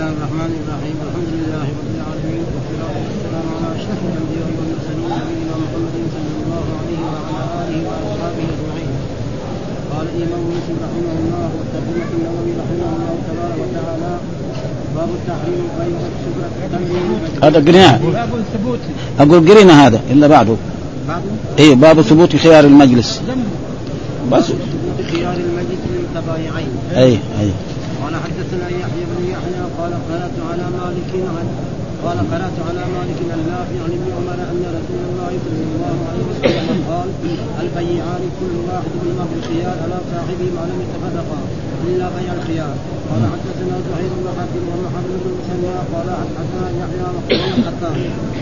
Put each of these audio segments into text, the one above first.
الله الرحمن الرحيم الحمد لله رب العالمين والصلاه والسلام على اشرف الانبياء والمرسلين نبينا محمد صلى الله عليه وعلى اله واصحابه اجمعين قال الامام مسلم رحمه الله والترجمه النووي رحمه الله تبارك وتعالى باب التحريم بين السفرة هذا قرينا باب الثبوت. أقول قرينا هذا إلا بعده. بعد؟ اي باب ثبوت خيار المجلس. بس. ثبوت خيار المجلس للمتبايعين أي أي. قال حدثنا يحيى بن يحيى قال قرأت على مالك عن قال قرأت على مالك عن نافع عن ابن عمر أن رسول الله صلى الله عليه وسلم قال البيعان كل واحد منهما بالخيار على صاحبه ما لم يتفرقا. الا بيع الخيار. قال حدثنا زهير بن حرب ومحمد بن مسلم قال حدثنا يحيى وقال الخطاب.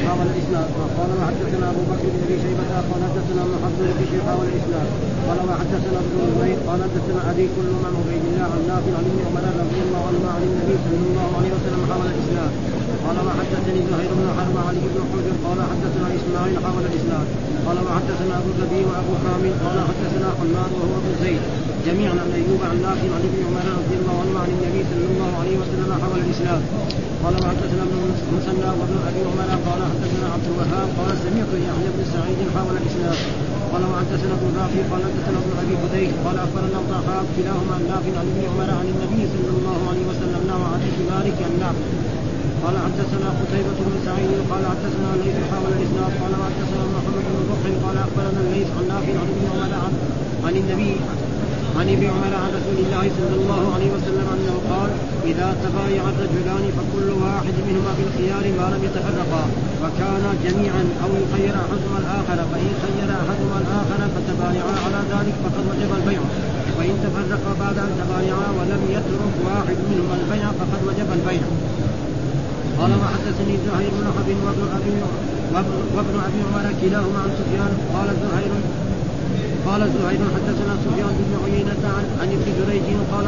حاول الإسناد. وقال وحدثنا أبو بكر بن أبي شيبة قال حدثنا محمد بن بشير حاول الإسناد. قال وحدثنا ابن زبير قال حدثنا ابي كل من عبيد الله عن نافع عن ابن عمر رضي الله عنهما عن النبي صلى الله عليه وسلم حول الإسلام. قال وحدثني زهير بن حرب وعلي بن حجر قال حدثنا إسماعيل حول الإسلام. قال وحدثنا أبو الربيع وأبو كامل قال حدثنا حماد وهو ابن زيد. جميعا عن ايوب عن نافع عن ابن عمر رضي الله عنهما عن النبي صلى الله عليه وسلم حول الإسلام. قال وحدثنا ابن مسنى وابن أبي عمر قال حدثنا عبد الوهاب قال سمعت يحيى بن سعيد حول الإسلام. قال وحدثنا ابن رافع قال حدثنا ابن أبي بديك قال أخبرنا الضحاك كلاهما عن نافع عن ابن عمر عن النبي صلى الله عليه وسلم حديث مالك عن نافع. قال حدثنا قتيبة بن سعيد قال حدثنا الليث حاول الاسناد قال وحدثنا محمد بن رفع قال أخبرنا الليث عن نافع عن ابن عمر عن النبي عن ابن عمر عن رسول الله صلى الله عليه وسلم انه قال إذا تبايع الرجلان فكل واحد منهما بالخيار ما لم يتفرقا وكانا جميعا أو يخير أحدهما الآخر فإن خير أحدهما الآخر فتبايعا على ذلك فقد وجب البيع. وإن تفرقا بعد أن تبايعا ولم يترك واحد منهما البيع فقد وجب البيع. قال وحدثني زهير بن ابي وابن ابي عمر كلاهما عن سفيان قال زهير قال زهير حدثنا سفيان بن عيينة عن, ابن جريج قال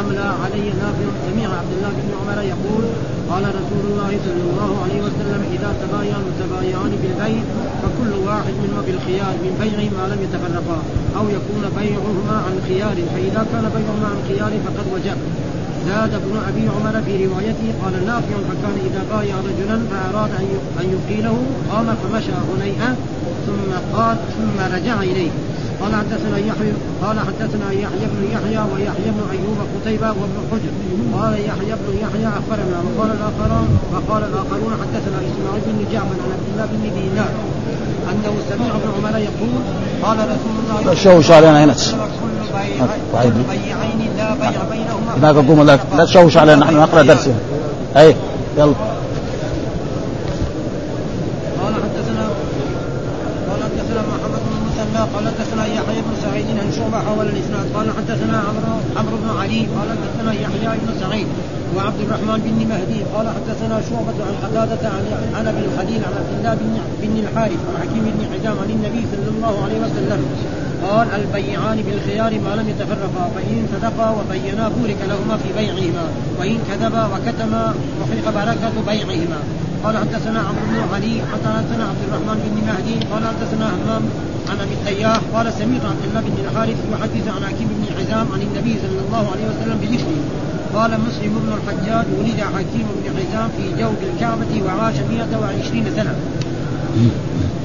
أملى علي نافع سمع عبد الله بن عمر يقول قال رسول الله صلى الله عليه وسلم إذا تبايع المتبايعان بالبيع فكل واحد منهما بالخيار من بيع ما لم يتفرقا أو يكون بيعهما عن خيار فإذا كان بيعهما عن خيار فقد وجب. زاد ابن أبي عمر في روايته قال نافع فكان إذا بايع رجلا فأراد أن يقيله قام فمشى هنيئا ثم قال ثم رجع إليه. قال حدثنا يحيى قال حدثنا يحيى بن يحيى ويحيى بن أيوب قتيبة وابن حجر. قال يحيى بن يحيى أخبرنا وقال الآخرون وقال الآخرون حدثنا إسماعيل بن جعفر عن عبد الله بن دينار. أنه سمع ابن عمر يقول قال رسول الله شوش علينا هنا. كل بيعين لا بيع بينهما. هناك قوم لا لا تشوش علينا نحن نقرأ درسنا. أي يلا. قال حدثنا قال حدثنا محمد بن المثنى قال حدثنا يحيى بن سعيد عن شعبة حول الإسناد. قال حدثنا عمرو عمرو بن علي قال حدثنا يحيى بن سعيد وعبد الرحمن بن مهدي قال حدثنا شعبة عن قتادة عن عن أبي الخليل عن عبد الله بن الحارث عن حكيم بن حزام عن النبي صلى الله عليه وسلم قال البيعان بالخيار ما لم يتفرقا فإن صدقا وبينا بورك لهما في بيعهما وإن كذبا وكتما محق بركة بيعهما. قال حدثنا عمرو بن علي حدثنا عبد الرحمن بن مهدي قال حدثنا همام عن أبي التياح قال سمعت عبد الله بن الحارث يحدث عن حكيم بن حزام عن النبي صلى الله عليه وسلم بمثله قال مسلم بن الحجاج ولد حكيم بن حزام في جوف الكعبة وعاش 120 سنة.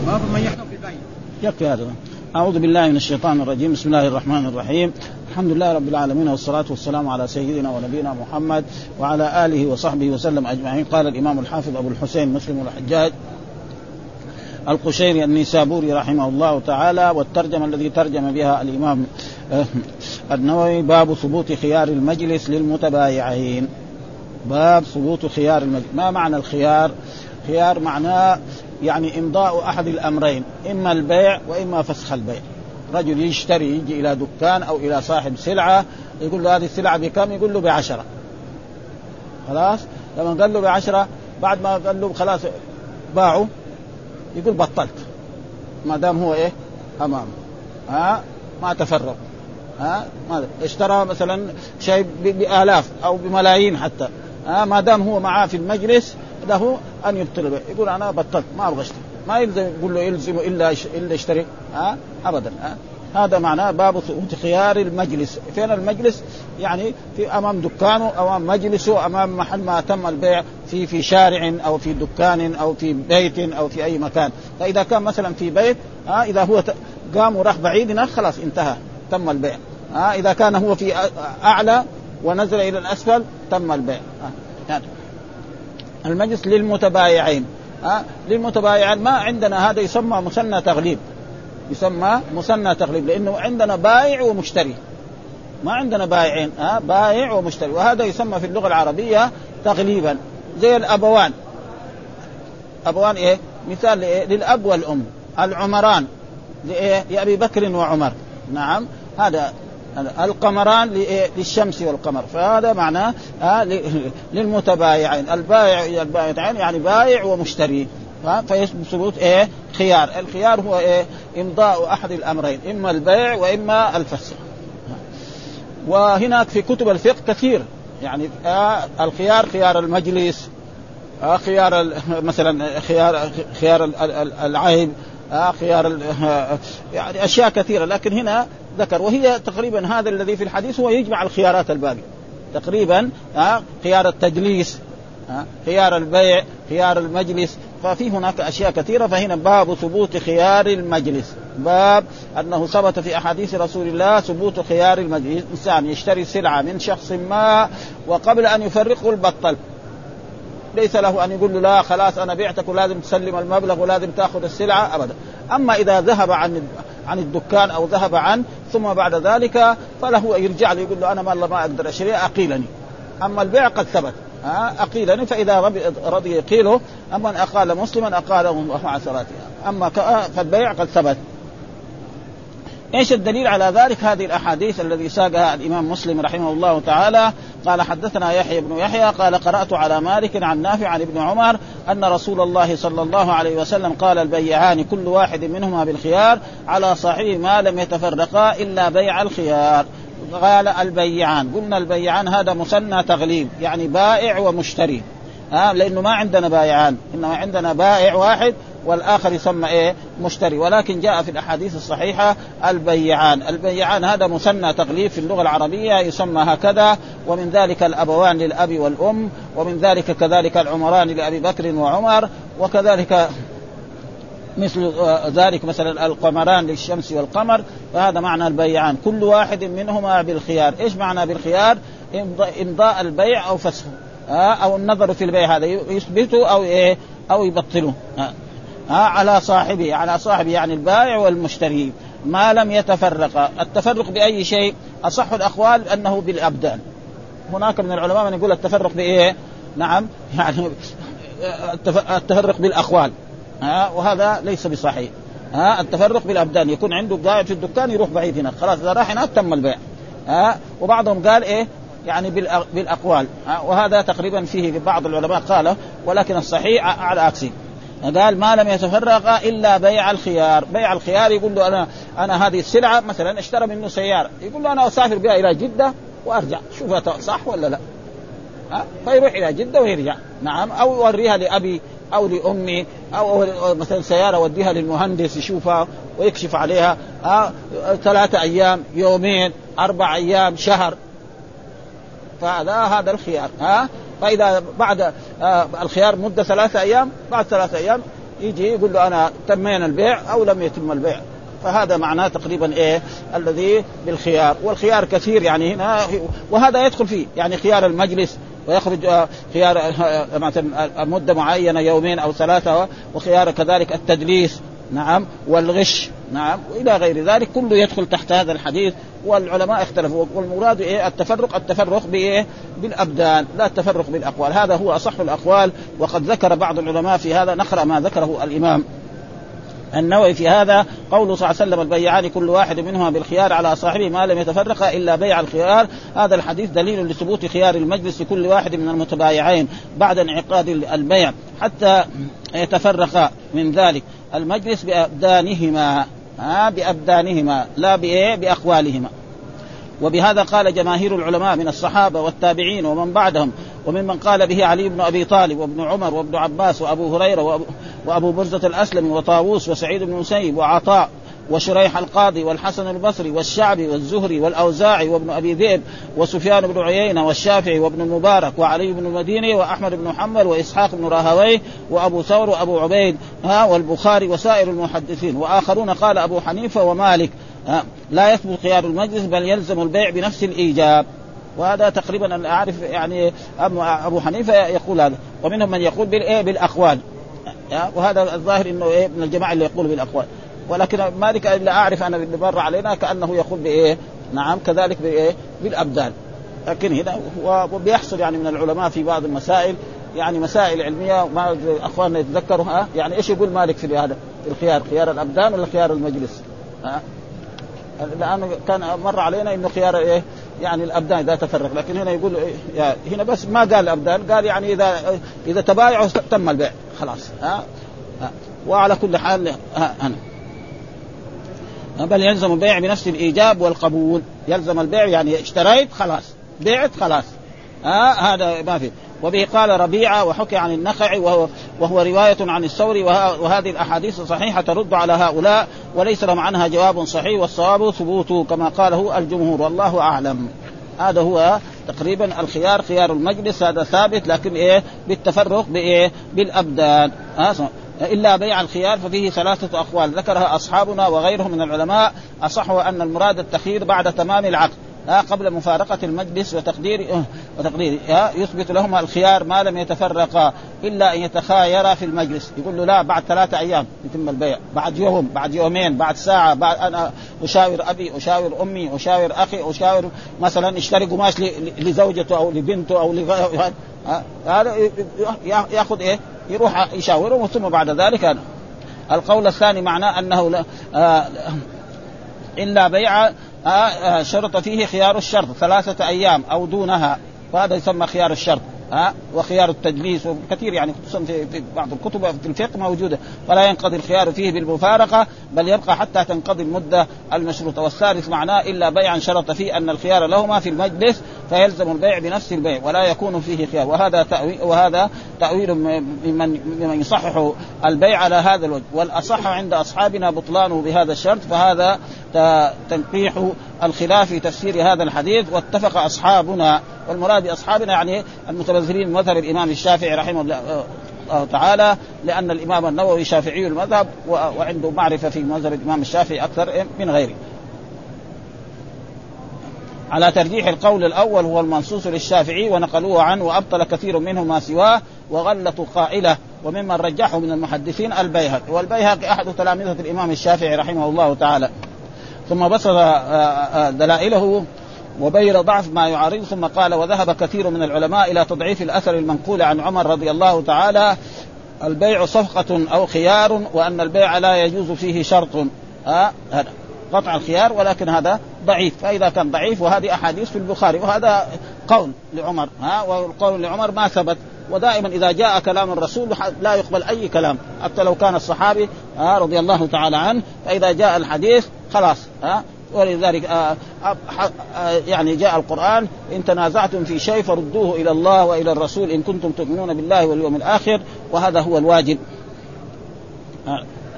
باب من يحكم في البيع. يكفي هذا أعوذ بالله من الشيطان الرجيم. بسم الله الرحمن الرحيم. الحمد لله رب العالمين والصلاة والسلام على سيدنا ونبينا محمد وعلى آله وصحبه وسلم أجمعين. قال الإمام الحافظ أبو الحسين مسلم الحجاج. القشيري النيسابوري رحمه الله تعالى والترجمة الذي ترجم بها الإمام النووي باب ثبوت خيار المجلس للمتبايعين. باب ثبوت خيار المجلس. ما معنى الخيار؟ خيار معناه يعني إمضاء أحد الأمرين إما البيع وإما فسخ البيع. رجل يشتري يجي إلى دكان أو إلى صاحب سلعة يقول له هذه السلعة بكم؟ يقول له بعشرة. خلاص؟ لما قال له بعشرة بعد ما قال له خلاص باعوا. يقول بطلت. ما دام هو إيه؟ أمامه. ها؟ ما تفرق. ها؟ ما اشترى مثلا شيء بآلاف أو بملايين حتى. ها؟ ما دام هو معاه في المجلس له أن يبطل البيع يقول أنا بطلت ما أبغى أشتري. ما يلزم يقول له يلزم إلا إلا اشتري ها؟ ابدا. ها؟ هذا معناه باب ثبوت خيار المجلس. فين المجلس؟ يعني في أمام دكانه أمام مجلسه أمام محل ما تم البيع. في في شارع أو في دكان أو في بيت أو في أي مكان. فإذا كان مثلا في بيت ها إذا هو قام وراح بعيد هناك خلاص انتهى تم البيع. ها إذا كان هو في أعلى ونزل إلى الأسفل تم البيع. يعني المجلس للمتبايعين. ها للمتبايعين ما عندنا هذا يسمى مثنى تغليب. يسمى مثنى تغليب لأنه عندنا بائع ومشتري. ما عندنا بائعين ها بائع ومشتري. وهذا يسمى في اللغة العربية تغليبا. زي الابوان أبوان إيه؟ مثال لإيه؟ للأب والأم. العمران لإيه؟ لأبي بكر وعمر. نعم. هذا القمران للشمس والقمر. فهذا معناه للمتبايعين. البائع البائعين يعني بائع ومشتري. فيثبت إيه؟ خيار. الخيار هو إيه؟ إمضاء أحد الأمرين. إما البيع وإما الفسخ. وهناك في كتب الفقه كثير. يعني آه الخيار خيار المجلس آه خيار مثلا خيار خيار العيب آه خيار يعني أشياء كثيرة. لكن هنا ذكر وهي تقريبا هذا الذي في الحديث هو يجمع الخيارات الباقية. تقريبا آه خيار التجليس آه خيار البيع خيار المجلس ففي هناك أشياء كثيرة فهنا باب ثبوت خيار المجلس. باب أنه ثبت في أحاديث رسول الله ثبوت خيار المجلس. إنسان يشتري سلعة من شخص ما وقبل أن يفرقه البطل. ليس له أن يقول له لا خلاص أنا بعتك ولازم تسلم المبلغ ولازم تأخذ السلعة أبدا. أما إذا ذهب عن عن الدكان أو ذهب عن ثم بعد ذلك فله يرجع له يقول له أنا والله ما أقدر أشتري أقيلني. أما البيع قد ثبت. أقيلني فإذا رضي يقيله أما أقال مسلما أقاله مع صلاته. أما فالبيع قد ثبت. إيش الدليل على ذلك؟ هذه الأحاديث الذي ساقها الإمام مسلم رحمه الله تعالى. قال حدثنا يحيى بن يحيى قال قرأت على مالك عن نافع عن ابن عمر أن رسول الله صلى الله عليه وسلم قال البيعان كل واحد منهما بالخيار على صاحبه ما لم يتفرقا إلا بيع الخيار. قال البيعان. قلنا البيعان هذا مثنى تغليب يعني بائع ومشتري. ها آه لأنه ما عندنا بايعان إنما عندنا بائع واحد والآخر يسمى إيه؟ مشتري. ولكن جاء في الأحاديث الصحيحة البيعان. البيعان هذا مثنى تغليب في اللغة العربية يسمى هكذا ومن ذلك الأبوان للأب والأم ومن ذلك كذلك العمران لأبي بكر وعمر وكذلك مثل ذلك مثلا القمران للشمس والقمر فهذا معنى البيعان. كل واحد منهما بالخيار. إيش معنى بالخيار؟ امضاء البيع أو فسخه. أو النظر في البيع هذا. يثبته أو إيه؟ أو يبطله. ها على صاحبه. على صاحبه يعني البائع والمشتري. ما لم يتفرق. التفرق بأي شيء؟ أصح الأقوال أنه بالأبدان. هناك من العلماء من يقول التفرق بإيه؟ نعم يعني التفرق بالأقوال. ها وهذا ليس بصحيح. ها التفرق بالأبدان يكون عنده قاعد في الدكان يروح بعيد هناك. خلاص إذا راح هناك تم البيع. ها وبعضهم قال إيه؟ يعني بالأقوال. ها وهذا تقريبا فيه بعض العلماء قاله ولكن الصحيح على عكسه. قال ما لم يتفرق إلا بيع الخيار، بيع الخيار يقول له أنا أنا هذه السلعة مثلا اشترى منه سيارة، يقول له أنا أسافر بها إلى جدة وأرجع، شوفها صح ولا لا؟ ها؟ فيروح إلى جدة ويرجع، نعم أو يوريها لأبي أو لأمي أو مثلا سيارة أوديها للمهندس يشوفها ويكشف عليها ها ثلاثة أيام يومين أربع أيام شهر. فهذا هذا الخيار ها فإذا بعد آه الخيار مدة ثلاثة أيام بعد ثلاثة أيام يجي يقول له أنا تمينا البيع أو لم يتم البيع. فهذا معناه تقريبا إيه؟ الذي بالخيار. والخيار كثير يعني هنا وهذا يدخل فيه يعني خيار المجلس ويخرج آه، خيار آه، مثلا مدة معينة يومين أو ثلاثة وخيار كذلك التدليس نعم والغش نعم وإلى غير ذلك كله يدخل تحت هذا الحديث والعلماء اختلفوا والمراد إيه؟ التفرق التفرق بإيه؟ بالأبدان لا التفرق بالأقوال هذا هو أصح الأقوال وقد ذكر بعض العلماء في هذا نقرأ ما ذكره الإمام. النووي في هذا قوله صلى الله عليه وسلم البيعان كل واحد منهما بالخيار على صاحبه ما لم يتفرقا إلا بيع الخيار. هذا الحديث دليل لثبوت خيار المجلس لكل واحد من المتبايعين بعد انعقاد البيع حتى يتفرقا من ذلك. المجلس بأبدانهما ها بأبدانهما لا بإيه؟ بأقوالهما. وبهذا قال جماهير العلماء من الصحابة والتابعين ومن بعدهم وممن قال به علي بن أبي طالب وابن عمر وابن عباس وأبو هريرة وأبو, وأبو برزة الأسلمي وطاووس وسعيد بن مسيب وعطاء وشريح القاضي والحسن البصري والشعبي والزهري والأوزاعي وابن أبي ذئب وسفيان بن عيينة والشافعي وابن المبارك وعلي بن المديني وأحمد بن محمد وإسحاق بن راهويه وأبو ثور وأبو عبيد ها والبخاري وسائر المحدثين. وآخرون قال أبو حنيفة ومالك لا يثبت خيار المجلس بل يلزم البيع بنفس الإيجاب. وهذا تقريبا أنا أعرف يعني أبو حنيفة يقول هذا. ومنهم من يقول بالايه بالأقوال. وهذا الظاهر إنه إيه من الجماعة اللي يقول بالأقوال ولكن مالك إلا أعرف أنا اللي مر علينا كأنه يقول بإيه؟ نعم كذلك بإيه؟ بالأبدان لكن هنا وبيحصل يعني من العلماء في بعض المسائل يعني مسائل علمية ما أخواننا يتذكروا ها يعني إيش يقول مالك في هذا؟ الخيار خيار الأبدان ولا خيار المجلس؟ ها؟ لأنه كان مر علينا إنه خيار إيه؟ يعني الأبدان إذا تفرق لكن هنا يقول إيه هنا بس ما قال الابدان قال يعني إذا إذا تبايعوا تم البيع خلاص. ها, ها. وعلى كل حال ها أنا. بل يلزم البيع بنفس الإيجاب والقبول. يلزم البيع يعني اشتريت خلاص. بعت خلاص. ها؟ هذا ما في. وبه قال ربيعة وحكي عن النخعي وهو, وهو رواية عن الثوري وهذه الأحاديث الصحيحة ترد على هؤلاء وليس لهم عنها جواب صحيح والصواب ثبوته كما قاله الجمهور. والله أعلم. هذا هو تقريبا الخيار خيار المجلس هذا ثابت لكن إيه؟ بالتفرق بإيه؟ بالأبدان. إلا بيع الخيار ففيه ثلاثة أقوال. ذكرها أصحابنا وغيرهم من العلماء اصحوا أن المراد التخيير بعد تمام العقد. ها قبل مفارقة المجلس وتقدير أه، وتقدير يثبت لهما الخيار ما لم يتفرقا إلا أن يتخايرا في المجلس. يقول له لا بعد ثلاثة أيام يتم البيع. بعد يوم بعد يومين بعد ساعة بعد أنا أشاور أبي أشاور أمي أشاور أخي أشاور مثلا اشتري قماش لزوجته أو لبنته أو لغيره هذا يأخذ إيه؟ يروح يشاورهم ثم بعد ذلك القول الثاني معناه أنه لا آه إلا بيع آه آه شرط فيه خيار الشرط ثلاثة أيام أو دونها. فهذا يسمى خيار الشرط. ها وخيار التدليس وكثير يعني خصوصا في, بعض الكتب في الفقه موجودة. فلا ينقضي الخيار فيه بالمفارقة بل يبقى حتى تنقضي المدة المشروطه والثالث معناه إلا بيعا شرط فيه أن الخيار لهما في المجلس فيلزم البيع بنفس البيع ولا يكون فيه خيار. وهذا تأويل وهذا تأويل ممن ممن يصحح البيع على هذا الوجه. والأصح عند أصحابنا بطلانه بهذا الشرط فهذا تنقيح الخلاف في تفسير هذا الحديث واتفق أصحابنا والمراد بأصحابنا يعني المتبذرين مذهب الإمام الشافعي رحمه الله تعالى لأن الإمام النووي شافعي المذهب وعنده معرفة في مذهب الإمام الشافعي أكثر من غيره. على ترجيح القول الأول هو المنصوص للشافعي ونقلوه عنه وأبطل كثير منه ما سواه وغلطوا قائله وممن رجحه من المحدثين البيهقي والبيهقي أحد تلامذة الإمام الشافعي رحمه الله تعالى ثم بسط آه، آه، دلائله وبين ضعف ما يعارض ثم قال وذهب كثير من العلماء إلى تضعيف الأثر المنقول عن عمر رضي الله تعالى البيع صفقة أو خيار وأن البيع لا يجوز فيه شرط. ها هذا قطع الخيار ولكن هذا ضعيف. فإذا كان ضعيف وهذه أحاديث في البخاري وهذا قول لعمر. ها والقول لعمر ما ثبت. ودائما إذا جاء كلام الرسول لا يقبل أي كلام حتى لو كان الصحابي رضي الله تعالى عنه. فإذا جاء الحديث خلاص ها؟ ولذلك آه آه آه يعني جاء القرآن إن تنازعتم في شيء فردوه إلى الله وإلى الرسول إن كنتم تؤمنون بالله واليوم الآخر وهذا هو الواجب.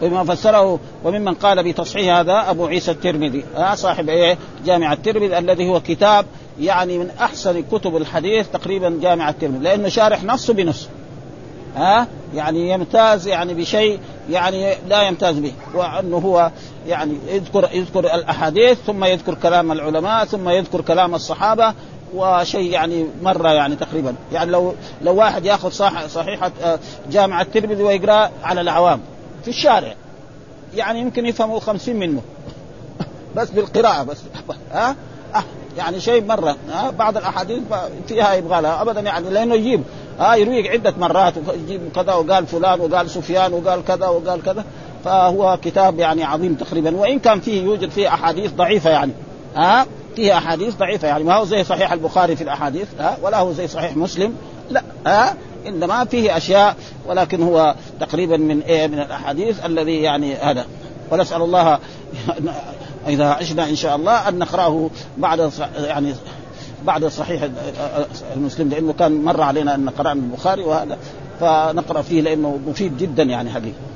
وما فسره وممن قال بتصحيح هذا أبو عيسى الترمذي. صاحب إيه؟ جامع الترمذي الذي هو كتاب يعني من أحسن كتب الحديث تقريبا جامع الترمذي لأنه شارح نص بنص. ها؟ يعني يمتاز يعني بشيء يعني لا يمتاز به وأنه هو يعني يذكر يذكر الأحاديث ثم يذكر كلام العلماء ثم يذكر كلام الصحابة وشيء يعني مرة يعني تقريبا. يعني لو لو واحد يأخذ صح صحيحة آه، جامع الترمذي ويقرأ على العوام في الشارع يعني يمكن يفهموا خمسين منه. بس بالقراءة بس. ها؟ أه يعني شيء مرة. ها بعض الأحاديث فيها يبغى لها. ابدا يعني لأنه يجيب. ها يرويك عدة مرات ويجيب كذا وقال فلان وقال سفيان وقال كذا وقال كذا. فهو كتاب يعني عظيم تقريبا وإن كان فيه يوجد فيه أحاديث ضعيفة يعني. ها؟ فيه أحاديث ضعيفة يعني. ما هو زي صحيح البخاري في الأحاديث ها؟ ولا هو زي صحيح مسلم لا ها؟ إنما فيه أشياء ولكن هو تقريبا من إيه؟ من الأحاديث الذي يعني هذا. ونسأل الله إذا عشنا إن شاء الله أن نقرأه بعد يعني بعد صحيح المسلم لأنه كان مر علينا أن قرانا البخاري وهذا فنقرأ فيه لأنه مفيد جدا يعني حقيقه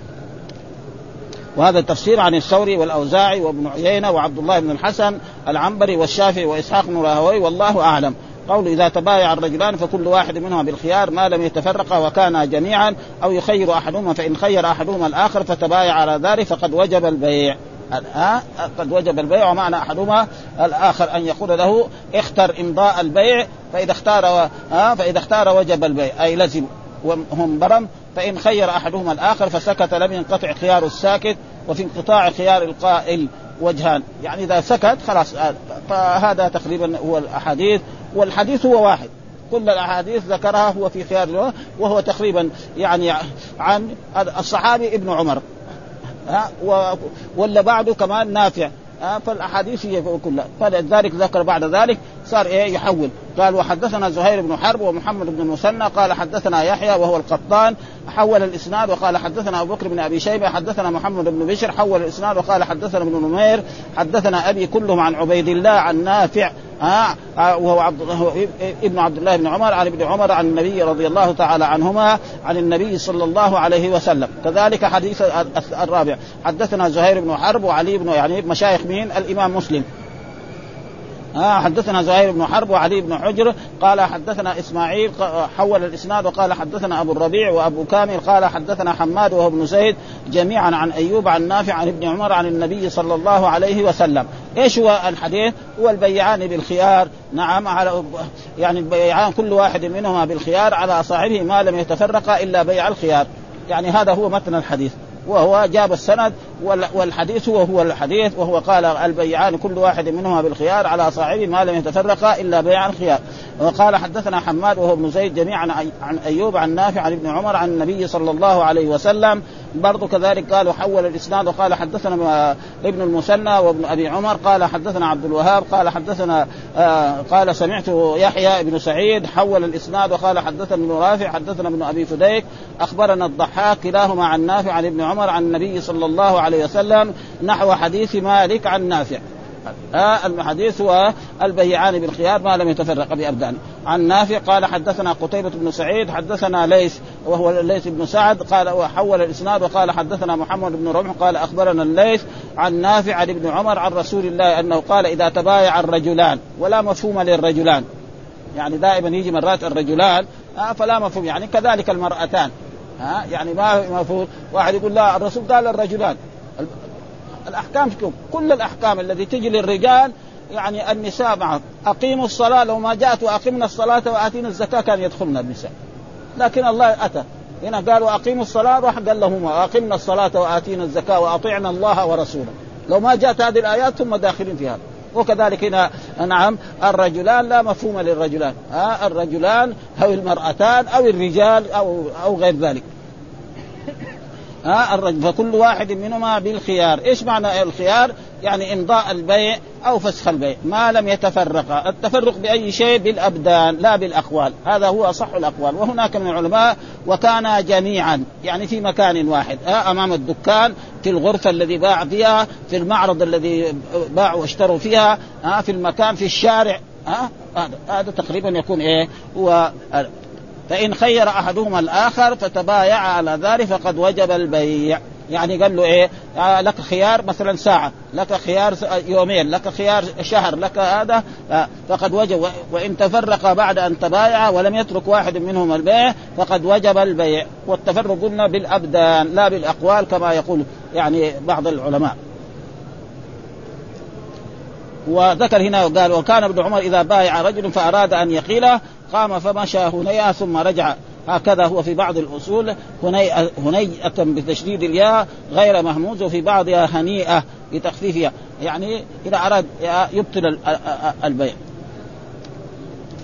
وهذا التفسير عن الثوري والأوزاعي وابن عيينة وعبد الله بن الحسن العنبري والشافعي وإسحاق بن راهوي والله أعلم. قول إذا تبايع الرجلان فكل واحد منهما بالخيار ما لم يتفرقا وكانا جميعا أو يخير أحدهما فإن خير أحدهما الآخر فتبايع على ذلك فقد وجب البيع. ها قد وجب البيع ومعنى أحدهما الآخر أن يقول له اختر إمضاء البيع فإذا اختار. ها فإذا اختار وجب البيع. أي لزم. وهم برم فإن خير أحدهما الآخر فسكت لم ينقطع خيار الساكت وفي انقطاع خيار القائل وجهان. يعني إذا سكت خلاص فهذا تقريبا هو الأحاديث والحديث هو واحد. كل الأحاديث ذكرها هو في خيار وهو تقريبا يعني عن الصحابي ابن عمر. ها ولا بعده كمان نافع. فالأحاديث هي كلها. فلذلك ذكر بعد ذلك صار إيه؟ يحول. قال وحدثنا زهير بن حرب ومحمد بن المثنى قال حدثنا يحيى وهو القطان حول الإسناد وقال حدثنا أبو بكر بن أبي شيبة حدثنا محمد بن بشر حول الإسناد وقال حدثنا ابن نمير حدثنا أبي كلهم عن عبيد الله عن نافع ها وهو عبد ابن عبد الله بن عمر عن ابن عمر عن النبي رضي الله تعالى عنهما عن النبي صلى الله عليه وسلم. كذلك حديث الرابع. حدثنا زهير بن حرب وعلي بن يعني مشايخ مين؟ الإمام مسلم. آه حدثنا زهير بن حرب وعلي بن حجر قال حدثنا إسماعيل حول الإسناد وقال حدثنا أبو الربيع وأبو كامل قال حدثنا حماد وهو ابن زيد جميعا عن أيوب عن نافع عن ابن عمر عن النبي صلى الله عليه وسلم. إيش هو الحديث؟ هو البيعان بالخيار. نعم على يعني البيعان كل واحد منهما بالخيار على صاحبه ما لم يتفرقا إلا بيع الخيار. يعني هذا هو متن الحديث. وهو جاب السند والحديث هو هو الحديث وهو قال البيعان كل واحد منهما بالخيار على صاحبه ما لم يتفرقا إلا بيع الخيار. وقال حدثنا حماد وهو ابن زيد جميعا عن أيوب عن نافع عن ابن عمر عن النبي صلى الله عليه وسلم برضو كذلك قال وحول الإسناد وقال حدثنا ابن المثنى وابن أبي عمر قال حدثنا عبد الوهاب قال حدثنا آه قال سمعت يحيى ابن سعيد حول الإسناد وقال حدثنا ابن رافع حدثنا ابن أبي فديك أخبرنا الضحاك كلاهما عن نافع عن ابن عمر عن النبي صلى الله عليه وسلم نحو حديث مالك عن نافع. آه الحديث هو البيعان بالخيار ما لم يتفرق بأبدان. عن نافع قال حدثنا قتيبة بن سعيد حدثنا ليث وهو ليث بن سعد قال وحول الإسناد وقال حدثنا محمد بن رمح قال أخبرنا الليث عن نافع عن ابن عمر عن رسول الله أنه قال إذا تبايع الرجلان ولا مفهوم للرجلان. يعني دائما يجي مرات الرجلان آه فلا مفهوم يعني كذلك المرأتان. ها يعني ما مفهوم. واحد يقول لا الرسول قال الرجلان. الأحكام كل الأحكام التي تجي للرجال يعني النساء معه. أقيموا الصلاة لو ما جاءت وأقمنا الصلاة وآتينا الزكاة كان يدخلنا النساء. لكن الله أتى. هنا قال واقيموا الصلاة راح قال لهم واقمنا الصلاة وآتينا الزكاة وأطعنا الله ورسوله. لو ما جاءت هذه الآيات ثم داخلين في هذا وكذلك هنا نعم الرجلان لا مفهوم للرجلان. ها الرجلان أو المرأتان أو الرجال أو أو غير ذلك. ها الرجل فكل واحد منهما بالخيار. إيش معنى الخيار؟ يعني إمضاء البيع أو فسخ البيع. ما لم يتفرقا التفرق بأي شيء؟ بالأبدان لا بالأقوال. هذا هو أصح الأقوال. وهناك من العلماء وكانا جميعا يعني في مكان واحد ها أمام الدكان في الغرفة الذي باع فيها في المعرض الذي باعوا واشتروا فيها ها في المكان في الشارع ها هذا هذا تقريبا يكون إيه؟ هو فإن خير أحدهما الآخر فتبايع على ذلك فقد وجب البيع. يعني قال له إيه؟ آه لك خيار مثلا ساعة لك خيار يومين لك خيار شهر لك هذا. آه فقد وجب وإن تفرق بعد أن تبايع ولم يترك واحد منهم البيع فقد وجب البيع. والتفرق قلنا بالأبدان لا بالأقوال كما يقول يعني بعض العلماء. وذكر هنا وقال وكان ابن عمر إذا بايع رجل فأراد أن يقيله قام فمشى هنيئة ثم رجع. هكذا هو في بعض الأصول هنيئة, هنيئة بتشديد الياء غير مهموز وفي بعضها هنيئة بتخفيفها يعني إذا أراد يبطل البيع.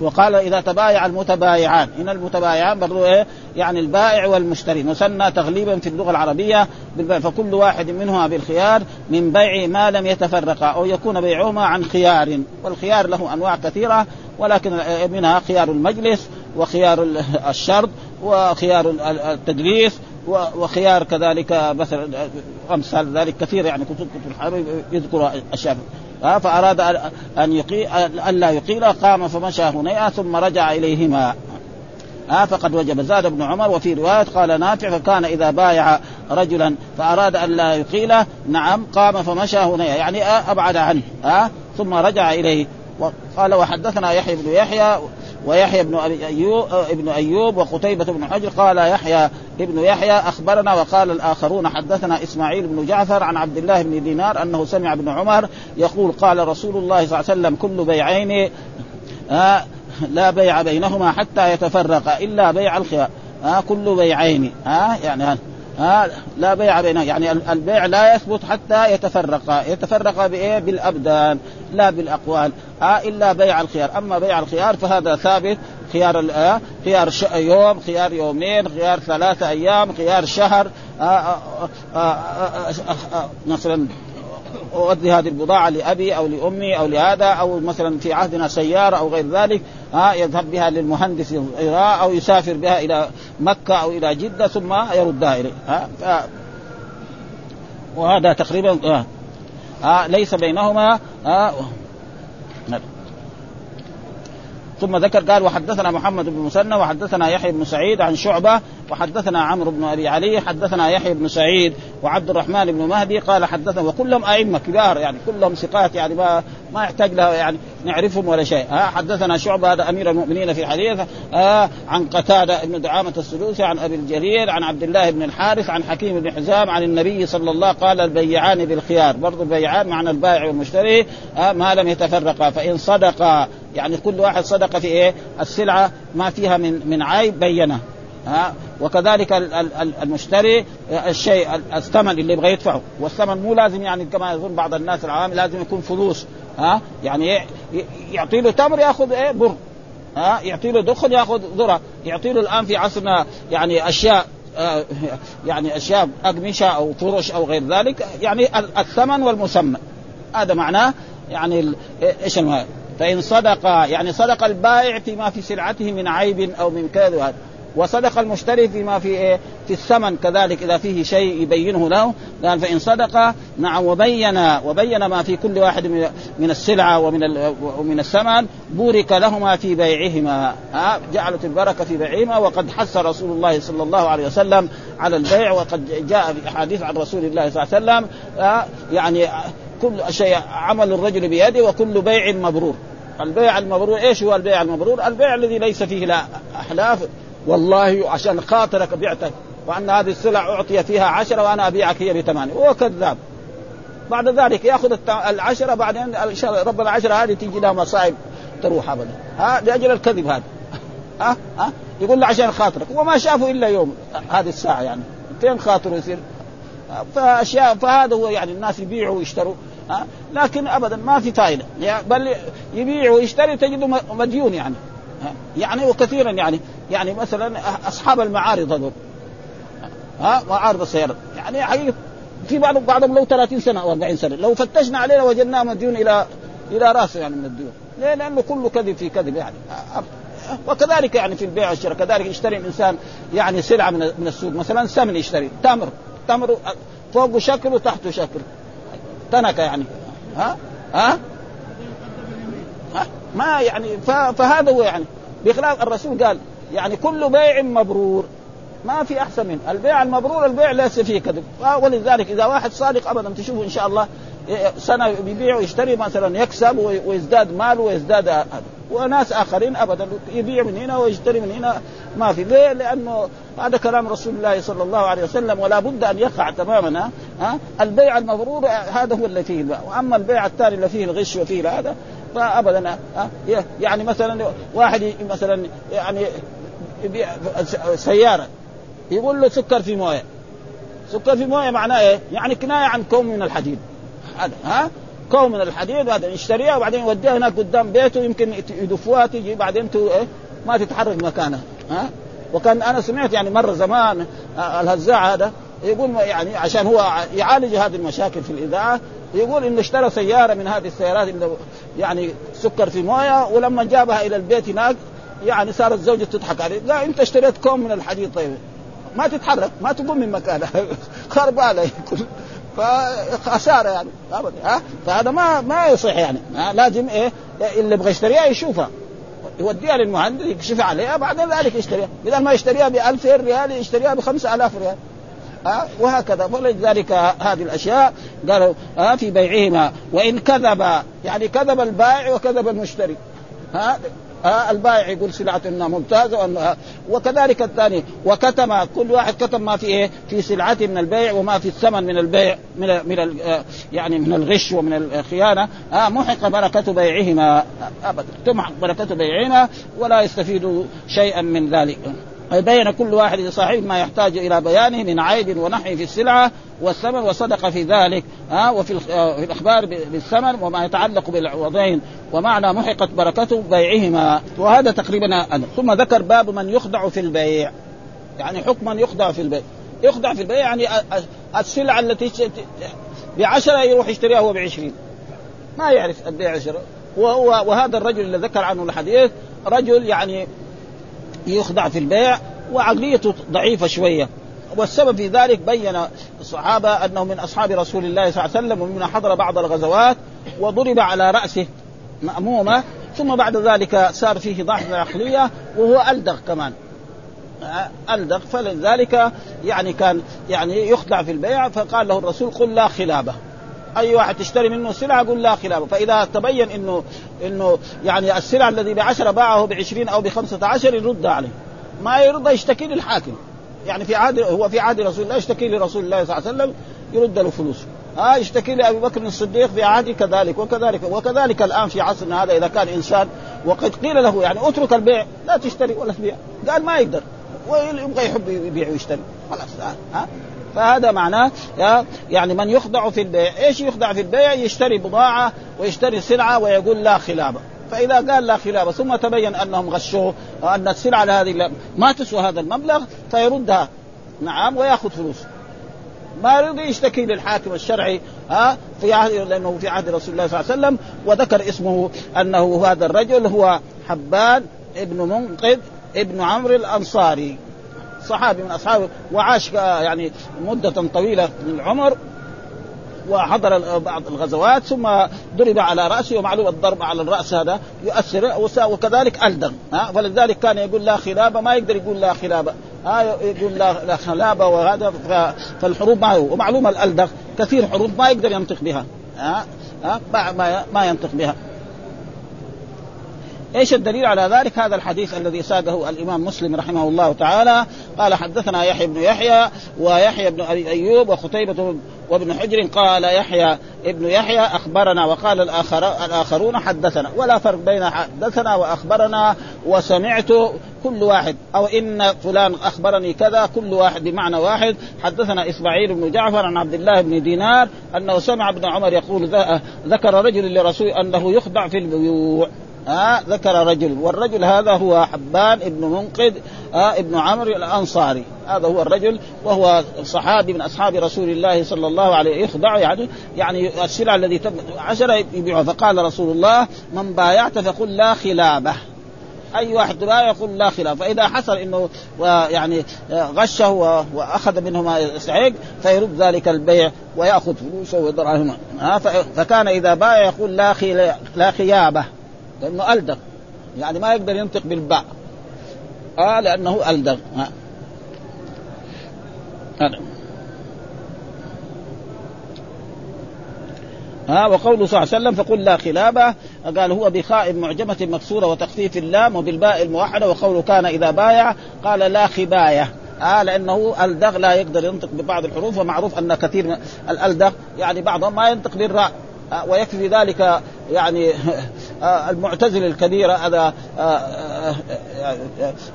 وقال إذا تبايع المتبايعان. هنا المتبايعان برضو إيه؟ يعني البائع والمشتري. مثنى تغليبا في اللغة العربية بالبيع. فكل واحد منهما بالخيار من بيع ما لم يتفرقا أو يكون بيعهما عن خيار. والخيار له أنواع كثيرة ولكن منها خيار المجلس وخيار الشرط وخيار التدريس وخيار كذلك مثلا أمثال ذلك كثير يعني كتب كتب الحرب يذكر الشافعي فأراد ان يقيل الا يقيل قام فمشى هنيئة ثم رجع إليهما. ها فقد وجب. زاد ابن عمر وفي رواية قال نافع فكان إذا بايع رجلا فأراد أن لا يقيله نعم قام فمشى هنا يعني أبعد عنه. ها ثم رجع إليه. وقال وحدثنا يحيى بن يحيى ويحيى بن أبي ايوب ابن أيوب وقتيبة بن حجر قال يحيى ابن يحيى أخبرنا وقال الآخرون حدثنا إسماعيل بن جعفر عن عبد الله بن دينار أنه سمع ابن عمر يقول قال رسول الله صلى الله عليه وسلم كل بيعين آه لا بيع بينهما حتى يتفرقا إلا بيع الخيار آه كل بيعين آه يعني ها لا بيع بينهما يعني البيع لا يثبت حتى يتفرقا يتفرقا بايه بالابدان لا بالاقوال آه الا بيع الخيار اما بيع الخيار فهذا ثابت خيار آه خيار يوم خيار يومين خيار ثلاثة أيام خيار شهر آه آه آه آه آه آه مثلا اودي هذه البضاعة لأبي أو لأمي أو لهذا أو مثلا في عهدنا سيارة أو غير ذلك ها يذهب بها للمهندس أو يسافر بها إلى مكة أو إلى جدة ثم يردها إليه ها. وهذا تقريبا آه. آه ليس بينهما آه ثم ذكر قال وحدثنا محمد بن مسنى وحدثنا يحيى بن سعيد عن شعبة وحدثنا عمرو بن أبي علي حدثنا يحيى بن سعيد وعبد الرحمن بن مهدي قال حدثنا وكلهم أئمة كبار يعني كلهم ثقات يعني ما ما يحتاج لها يعني نعرفهم ولا شيء. ها حدثنا شعبة هذا أمير المؤمنين في الحديث آه عن قتادة بن دعامة السدوسي عن أبي الجليل عن عبد الله بن الحارث عن حكيم بن حزام عن النبي صلى الله قال البيعان بالخيار. برضو البيعان معنى البائع والمشتري آه ما لم يتفرقا. فإن صدقا يعني كل واحد صدق في إيه؟ السلعة ما فيها من من عيب بينه. ها؟ وكذلك المشتري الشيء الثمن اللي يبغى يدفعه. والثمن مو لازم يعني كما يظن بعض الناس العوام لازم يكون فلوس ها؟ يعني يعطي له تمر ياخذ إيه بر ها؟ يعطي له دخن ياخذ ذرة. يعطي له الآن في عصرنا يعني أشياء آه يعني أشياء اقمشه أو فرش أو غير ذلك يعني الثمن والمسمى. هذا معناه يعني إيش فإن صدق يعني صدق البائع فيما في سلعته من عيب أو من كذا. وصدق المشتري فيما في إيه؟ في الثمن. كذلك إذا فيه شيء يبينه له قال فإن صدق نعم وبين وبين ما في كل واحد من السلعة ومن ومن الثمن بورك لهما في بيعهما. جعلت البركة في بيعهما وقد حث رسول الله صلى الله عليه وسلم على البيع وقد جاء في أحاديث عن رسول الله صلى الله عليه وسلم يعني كل شيء عمل الرجل بيده وكل بيع مبرور. البيع المبرور إيش هو البيع المبرور؟ البيع الذي ليس فيه لا أحلاف والله عشان خاطرك بعتك وأن هذه السلع أعطي فيها عشرة وأنا أبيعك هي بثمانية. وهو كذاب. بعد ذلك يأخذ العشرة بعدين رب العشرة هذه تيجي لها مصائب تروح ابدا. ها لأجل الكذب هذا. ها ها يقول له عشان خاطرك. وما شافه إلا يوم هذه الساعة يعني. فين خاطره يصير؟ فأشياء فهذا هو يعني الناس يبيعوا ويشتروا. ها لكن ابدا ما في فائده بل يبيع ويشتري تجده مديون يعني. يعني وكثيرا يعني. يعني مثلا أصحاب المعارض هذول. ها؟ معارض السيارات. يعني حقيقة في بعض بعضهم لو 30 سنة أو 40 سنة. لو فتشنا عليه وجدناه مديون إلى إلى راسه يعني من الديون. ليه؟ لأنه كله كذب في كذب يعني. وكذلك يعني في البيع والشراء. كذلك يشتري الإنسان يعني سلعة من من السوق. مثلا سمن يشتري. تمر. تمر فوقه شكل وتحته شكل. تنكه يعني. ها؟ ها؟ ها؟ ما يعني فهذا هو يعني بخلاف الرسول قال يعني كل بيع مبرور. ما في أحسن منه. البيع المبرور البيع ليس فيه كذب. ولذلك إذا واحد صادق ابدا تشوفه إن شاء الله سنة بيبيع ويشتري مثلا يكسب ويزداد ماله ويزداد هذا. وناس آخرين ابدا يبيع من هنا ويشتري من هنا. ما في. ليه؟ لأنه هذا كلام رسول الله صلى الله عليه وسلم ولا بد أن يقع تماما ها. البيع المبرور هذا هو اللي فيه وأما البيع الثاني اللي فيه الغش وفيه هذا فابدا يعني مثلا واحد مثلا يعني يبيع سيارة يقول له سكر في موية. سكر في موية معناه إيه؟ يعني كناية عن كوم من الحديد. هذا ها؟ كوم من الحديد هذا يشتريها وبعدين يوديها هناك قدام بيته يمكن يدفوها تيجي بعدين تو إيه؟ ما تتحرك مكانها ها؟ وكان أنا سمعت يعني مرة زمان الهزاع هذا يقول يعني عشان هو يعالج هذه المشاكل في الإذاعة يقول انه اشترى سيارة من هذه السيارات اللي يعني سكر في موية ولما جابها إلى البيت هناك يعني صارت زوجته تضحك عليه. لا أنت اشتريت كوم من الحديد طيب. ما تتحرك ما تقوم من مكانها خربانه يكون فخسارة يعني ها؟ فهذا ما ما يصح يعني ها؟ لازم إيه اللي يبغى يشتريها يشوفها. يوديها للمهندس يكشف عليها بعد ذلك يشتريها. بدل ما يشتريها ب 2000 ريال يشتريها ب 5000 ريال. أه وهكذا. فلذلك هذه الأشياء قالوا أه في بيعهما. وإن كذب يعني كذب البائع وكذب المشتري. ها؟ آه البائع يقول سلعتنا ممتازة وكذلك الثاني وكتم كل واحد كتم ما في إيه؟ في سلعته من البيع وما في الثمن من البيع من من يعني من الغش ومن الخيانه آه محق بركة بيعهما. ابدا. تمحق بركة بيعهما ولا يستفيد شيئا من ذلك. بين كل واحد لصاحبه ما يحتاج إلى بيانه من عيب ونحي في السلعة والثمن وصدق في ذلك ها وفي في الأخبار بالثمن وما يتعلق بالعوضين ومعنى محقت بركته بيعهما وهذا تقريبا ثم ذكر باب من يخدع في البيع يعني حكم من يخدع في البيع. يخدع في البيع يعني السلعة التي بعشرة يروح يشتريها هو بعشرين. ما يعرف البيع عشرة وهذا الرجل اللي ذكر عنه الحديث رجل يعني يخدع في البيع وعقليته ضعيفة شوية. والسبب في ذلك بين الصحابة أنه من أصحاب رسول الله صلى الله عليه وسلم ومن حضر بعض الغزوات وضرب على رأسه مأمومة ثم بعد ذلك صار فيه ضعف العقلية وهو ألدغ كمان. ألدغ. فلذلك يعني كان يعني يخدع في البيع فقال له الرسول قل لا خلابة. أي واحد تشتري منه سلعة قل لا خلافه فإذا تبين إنه إنه يعني السلعة الذي بعشرة باعه بعشرين أو بخمسة عشر يرد عليه. ما يرضى يشتكي للحاكم. يعني في عهد هو في عهد رسول الله يشتكي لرسول الله صلى الله عليه وسلم يرد له فلوسه ها آه يشتكي لأبي بكر الصديق في عهده كذلك وكذلك وكذلك الآن في عصرنا هذا إذا كان إنسان وقد قيل له يعني اترك البيع لا تشتري ولا تبيع. قال ما يقدر. ويبغى يحب يبيع ويشتري. خلاص ها فهذا معناه يعني من يخدع في البيع إيش يخدع في البيع؟ يشتري بضاعة ويشتري سلعة ويقول لا خلابه فإذا قال لا خلابه ثم تبين أنهم غشوه وأن السلعة هذه ما تسوى هذا المبلغ فيردها. نعم ويأخذ فلوس. ما يرضي يشتكي للحاكم الشرعي ها في عهد لأنه في عهد رسول الله صلى الله عليه وسلم وذكر اسمه أنه هذا الرجل هو حبان ابن منقذ ابن عمرو الأنصاري. صحابي من اصحابه وعاش يعني مدة طويلة من العمر وحضر بعض الغزوات ثم ضرب على رأسه ومعلوم الضرب على الرأس هذا يؤثر وكذلك ألدغ ها فلذلك كان يقول لا خلابه ما يقدر يقول لا خلابه ها يقول لا لا خلابه وهذا فالحروب ما هو ومعلوم الألدغ كثير حروب ما يقدر ينطق بها ها ها ما ينطق بها. إيش الدليل على ذلك؟ هذا الحديث الذي ساقه الإمام مسلم رحمه الله تعالى. قال حدثنا يحيى بن يحيى ويحيى بن أبي أيوب وختيبه وابن حجر. قال يحيى ابن يحيى أخبرنا وقال الآخر الآخرون حدثنا. ولا فرق بين حدثنا وأخبرنا وسمعت كل واحد. أو إن فلان أخبرني كذا كل واحد بمعنى واحد. حدثنا إسماعيل بن جعفر عن عبد الله بن دينار أنه سمع ابن عمر يقول ذكر رجل لرسول أنه يخدع في البيوع. ها ذكر رجل. والرجل هذا هو حبان ابن منقذ ها ابن عمرو الأنصاري. هذا هو الرجل وهو صحابي من أصحاب رسول الله صلى الله عليه يخضع يعني يعني السلعه الذي عشرة يبيعها فقال رسول الله من بايعت فقل لا خلابة. أي واحد لا يقول لا خلاف فإذا حصل إنه يعني غشه وأخذ منه ما يستحق فيرد ذلك البيع ويأخذ فلوسه ودراهمه فكان إذا بايع يقول لا لا خيابة. لأنه ألدغ. يعني ما يقدر ينطق بالباء. آه لأنه ألدغ. ها ها وقوله صلى الله عليه وسلم فقل لا خلابه قال هو بخاء معجمة مكسورة وتخفيف اللام وبالباء الموحدة وقوله كان إذا بايع قال لا خباية. آه لأنه ألدغ لا يقدر ينطق ببعض الحروف ومعروف أن كثير من الألدغ يعني بعضهم ما ينطق بالراء. آه ويكفي ذلك يعني آه، المعتزلة الكبيرة هذا آه،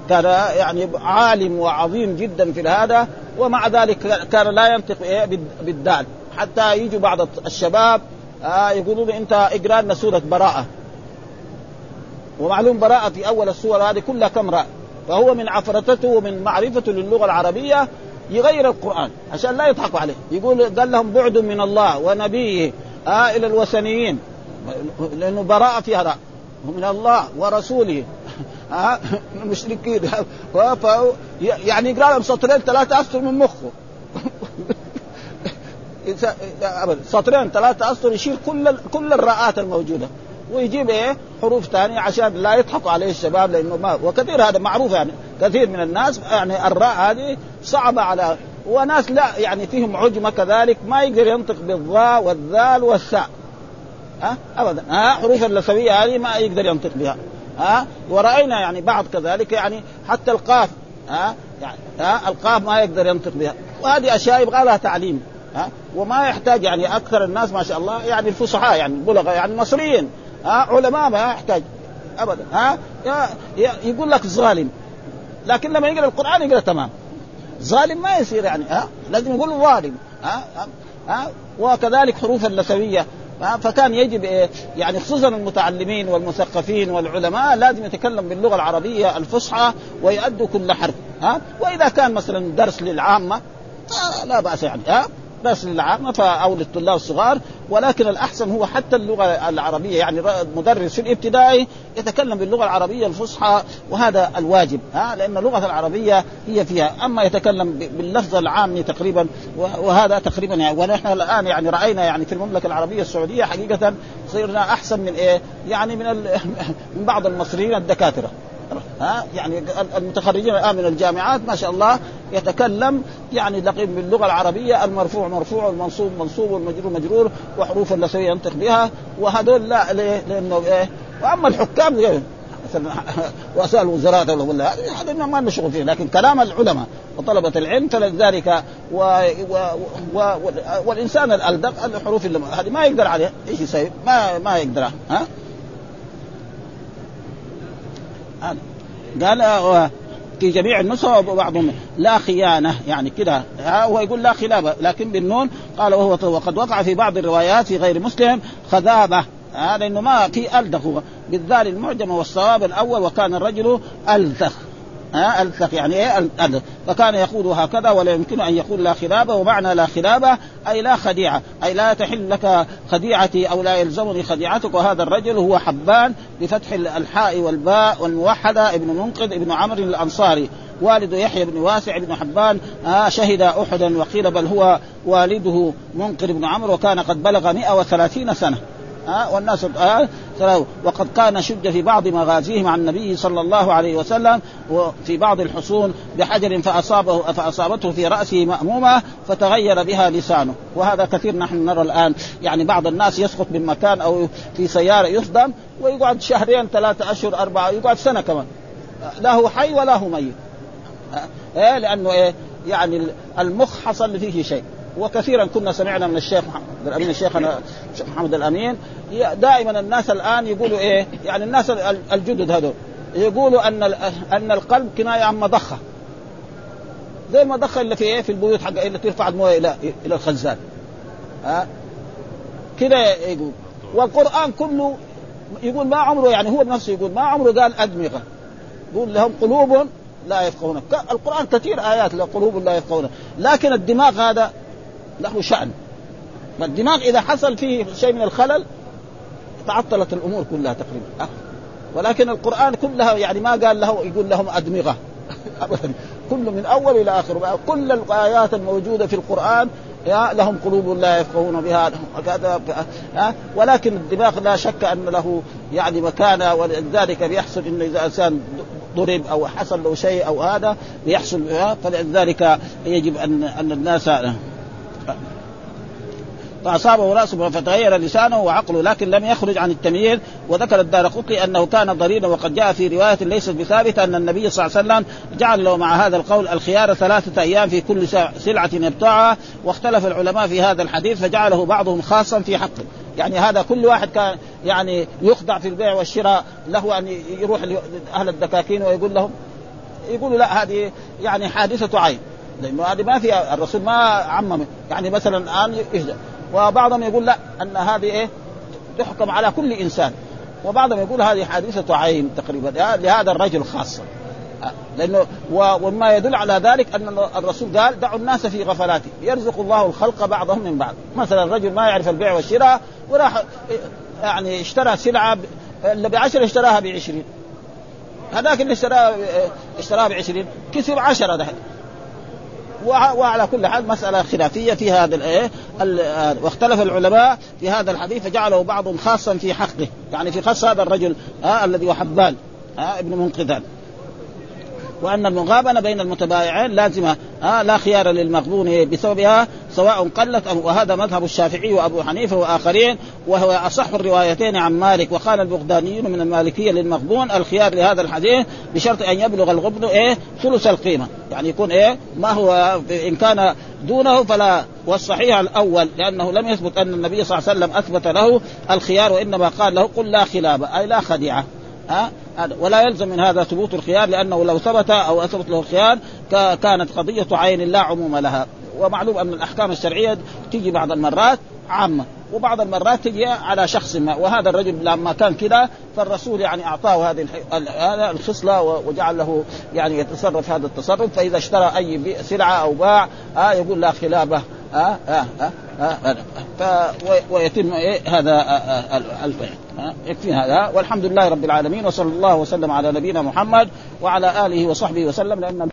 كان يعني عالم وعظيم جدا في هذا ومع ذلك كان لا ينطق إيه بالدال. حتى يجوا بعض الشباب يقولون إنت إقرأ لنا سورة براءة. ومعلوم براءة في أول السور هذه كلها كم راء؟ فهو من عفرتته ومن معرفته للغة العربية يغير القرآن عشان لا يضحكوا عليه. يقول قال لهم بعد من الله ونبيه. آه إلى الوثنيين لأنه براءة فيها راء من الله ورسوله. آه المشركين يعني يقرأ لهم سطرين ثلاثة أسطر من مخه. سطرين ثلاثة أسطر يشيل كل كل الراءات الموجودة. ويجيب إيه؟ حروف ثانية عشان لا يضحكوا عليه الشباب لأنه ما وكثير هذا معروف يعني. كثير من الناس يعني الراء هذه صعبة على وناس لا يعني فيهم عجمة كذلك ما يقدر ينطق بالضاء والذال والثاء ها؟ ابدا. ها؟ حروف اللثويه هذه ما يقدر ينطق بها. ها؟ ورأينا يعني بعض كذلك يعني حتى القاف ها؟ يعني ها؟ القاف ما يقدر ينطق بها. وهذه أشياء يبغى لها تعليم ها؟ وما يحتاج يعني أكثر الناس ما شاء الله يعني الفصحاء يعني البلغاء يعني المصريين ها؟ علماء ما يحتاج. ابدا. ها؟ يقول لك ظالم لكن لما يقرأ القرآن يقرأ تمام. ظالم ما يصير يعني ها؟ لازم يقول ظالم ها؟ ها؟ وكذلك حروف اللثويه فكان يجب إيه يعني خصوصا المتعلمين والمثقفين والعلماء لازم يتكلم باللغة العربية الفصحى ويؤدوا كل حرف ها؟ وإذا كان مثلا درس للعامة لا بأس يعني ها؟ بس للعامة أو للطلاب الصغار ولكن الأحسن هو حتى اللغة العربية يعني مدرس في الابتدائي يتكلم باللغة العربية الفصحى وهذا الواجب ها لأن اللغة العربية هي فيها أما يتكلم باللفظ العامي تقريبا وهذا تقريبا يعني ونحن الآن يعني رأينا يعني في المملكة العربية السعودية حقيقة صرنا أحسن من إيه؟ يعني من من بعض المصريين الدكاترة. ها يعني المتخرجين الآن من الجامعات ما شاء الله يتكلم يعني دقيق باللغة العربية المرفوع مرفوع والمنصوب منصوب والمجرور مجرور وحروف التي ينطق بها وهذول لا ليه؟ لأنه إيه وأما الحكام مثلا رؤساء الوزراء ولا هذا ما لنا شغل فيه لكن كلام العلماء وطلبة العلم فلذلك و... و... و... والإنسان الالدق الحروف اللي هذه ما يقدر عليها إيش يسوي؟ ما ما يقدر ها قال آه، في جميع النسخ وبعضهم لا خيانة يعني كده. هو يقول لا خلافه لكن بالنون قال وهو وقد وقع في بعض الروايات في غير مسلم خذابة. هذا انه ما في الدخ بالذال المعجمه والصواب الأول وكان الرجل الثخ ها الثق يعني إيه؟ الثق فكان يقول هكذا ولا يمكن أن يقول لا خلابة ومعنى لا خلابة أي لا خديعة. أي لا تحل لك خديعتي أو لا يلزمني خديعتك. وهذا الرجل هو حبان بفتح الحاء والباء والموحدة ابن منقذ ابن عمرو الأنصاري. والد يحيى بن واسع بن حبان آه شهد أحدا وقيل بل هو والده منقذ بن عمرو وكان قد بلغ 130 سنة. ها والناس ها وقد كان شج في بعض مغازيه مع النبي صلى الله عليه وسلم وفي بعض الحصون بحجر فأصابه فأصابته في رأسه مأمومة فتغير بها لسانه. وهذا كثير نحن نرى الآن. يعني بعض الناس يسقط من مكان أو في سيارة يصدم ويقعد شهرين ثلاثة أشهر أربعة يقعد سنة كمان. لا هو حي ولا هو ميت. إيه؟ لأنه إيه؟ يعني المخ حصل فيه شيء. وكثيرا كنا سمعنا من الشيخ محمد الأمين الشيخ الشيخ محمد الأمين دائما الناس الآن يقولوا إيه؟ يعني الناس الجدد هذول يقولوا أن أن القلب كناية عن مضخة. زي المضخة اللي في إيه؟ في البيوت حق اللي ترفع الموية إلى إلى الخزان ها؟ كده يقول. والقرآن كله يقول ما عمره يعني هو بنفسه يقول ما عمره قال أدمغة. يقول لهم قلوب لا يفقهون. القرآن كثير آيات لقلوب لا يفقهون. لكن الدماغ هذا له شأن. فالدماغ إذا حصل فيه شيء من الخلل تعطلت الأمور كلها تقريبا. أه. ولكن القرآن كلها يعني ما قال له يقول لهم أدمغة. أبدا. كله من أول إلى آخر. كل الآيات الموجودة في القرآن يا لهم قلوب لا يفقهون بها كذا ولكن الدماغ لا شك أن له يعني مكانة ولذلك بيحصل انه إذا إنسان ضرب أو حصل له شيء أو هذا بيحصل فلذلك يجب أن أن الناس فأصابه راسه فتغير لسانه وعقله لكن لم يخرج عن التمييز. وذكر الدار قطي أنه كان ضريرا وقد جاء في رواية ليست بثابتة أن النبي صلى الله عليه وسلم جعل له مع هذا القول الخيار ثلاثة أيام في كل سلعة يبتاعها واختلف العلماء في هذا الحديث فجعله بعضهم خاصا في حقه. يعني هذا كل واحد كان يعني يخضع في البيع والشراء له أن يروح لأهل الدكاكين ويقول لهم يقولوا لا هذه يعني حادثة عين. لأنه هذه ما في الرسول ما عمم. يعني مثلا الآن يهدى وبعضهم يقول لا أن هذه إيه؟ تحكم على كل إنسان. وبعضهم يقول هذه حادثة عين تقريبا لهذا الرجل خاصه لأنه وما يدل على ذلك أن الرسول قال دعوا الناس في غفلاته يرزق الله الخلق بعضهم من بعض. مثلا الرجل ما يعرف البيع والشراء وراح يعني اشترى سلعة اللي بعشر اشتراها بعشرين. هذاك اللي اشتراها اشتراها بعشرين كسب عشرة دحين. وعلى كل حال مسألة خلافية في هذا الايه واختلف العلماء في هذا الحديث فجعله بعضهم خاصا في حقه. يعني في خاص هذا الرجل آه الذي هو حبان آه ابن منقذان. وأن المغابنة بين المتبايعين لازمة آه لا خيار للمغبون بسببها سواء قلت أو وهذا مذهب الشافعي وأبو حنيفة وآخرين وهو أصح الروايتين عن مالك وقال البغداديون من المالكية للمغبون الخيار لهذا الحديث بشرط أن يبلغ الغبن إيه؟ ثلث القيمة. يعني يكون إيه؟ ما هو إن كان دونه فلا والصحيح الأول لأنه لم يثبت أن النبي صلى الله عليه وسلم أثبت له الخيار وإنما قال له قل لا خلابه أي لا خديعة. ها؟ ولا يلزم من هذا ثبوت الخيار لأنه لو ثبت أو أثبت له الخيار كانت قضية عين لا عموم لها. ومعلوم أن الأحكام الشرعية تيجي بعض المرات عامة. وبعض المرات تجي على شخص ما وهذا الرجل لما كان كذا فالرسول يعني أعطاه هذه الخصلة وجعل له يعني يتصرف هذا التصرف فإذا اشترى أي سلعة أو باع آه يقول لا خلابة آه آه آه آه آه ويتم إيه هذا البيع آه يكفي هذا. والحمد لله رب العالمين وصلى الله وسلم على نبينا محمد وعلى آله وصحبه وسلم لأن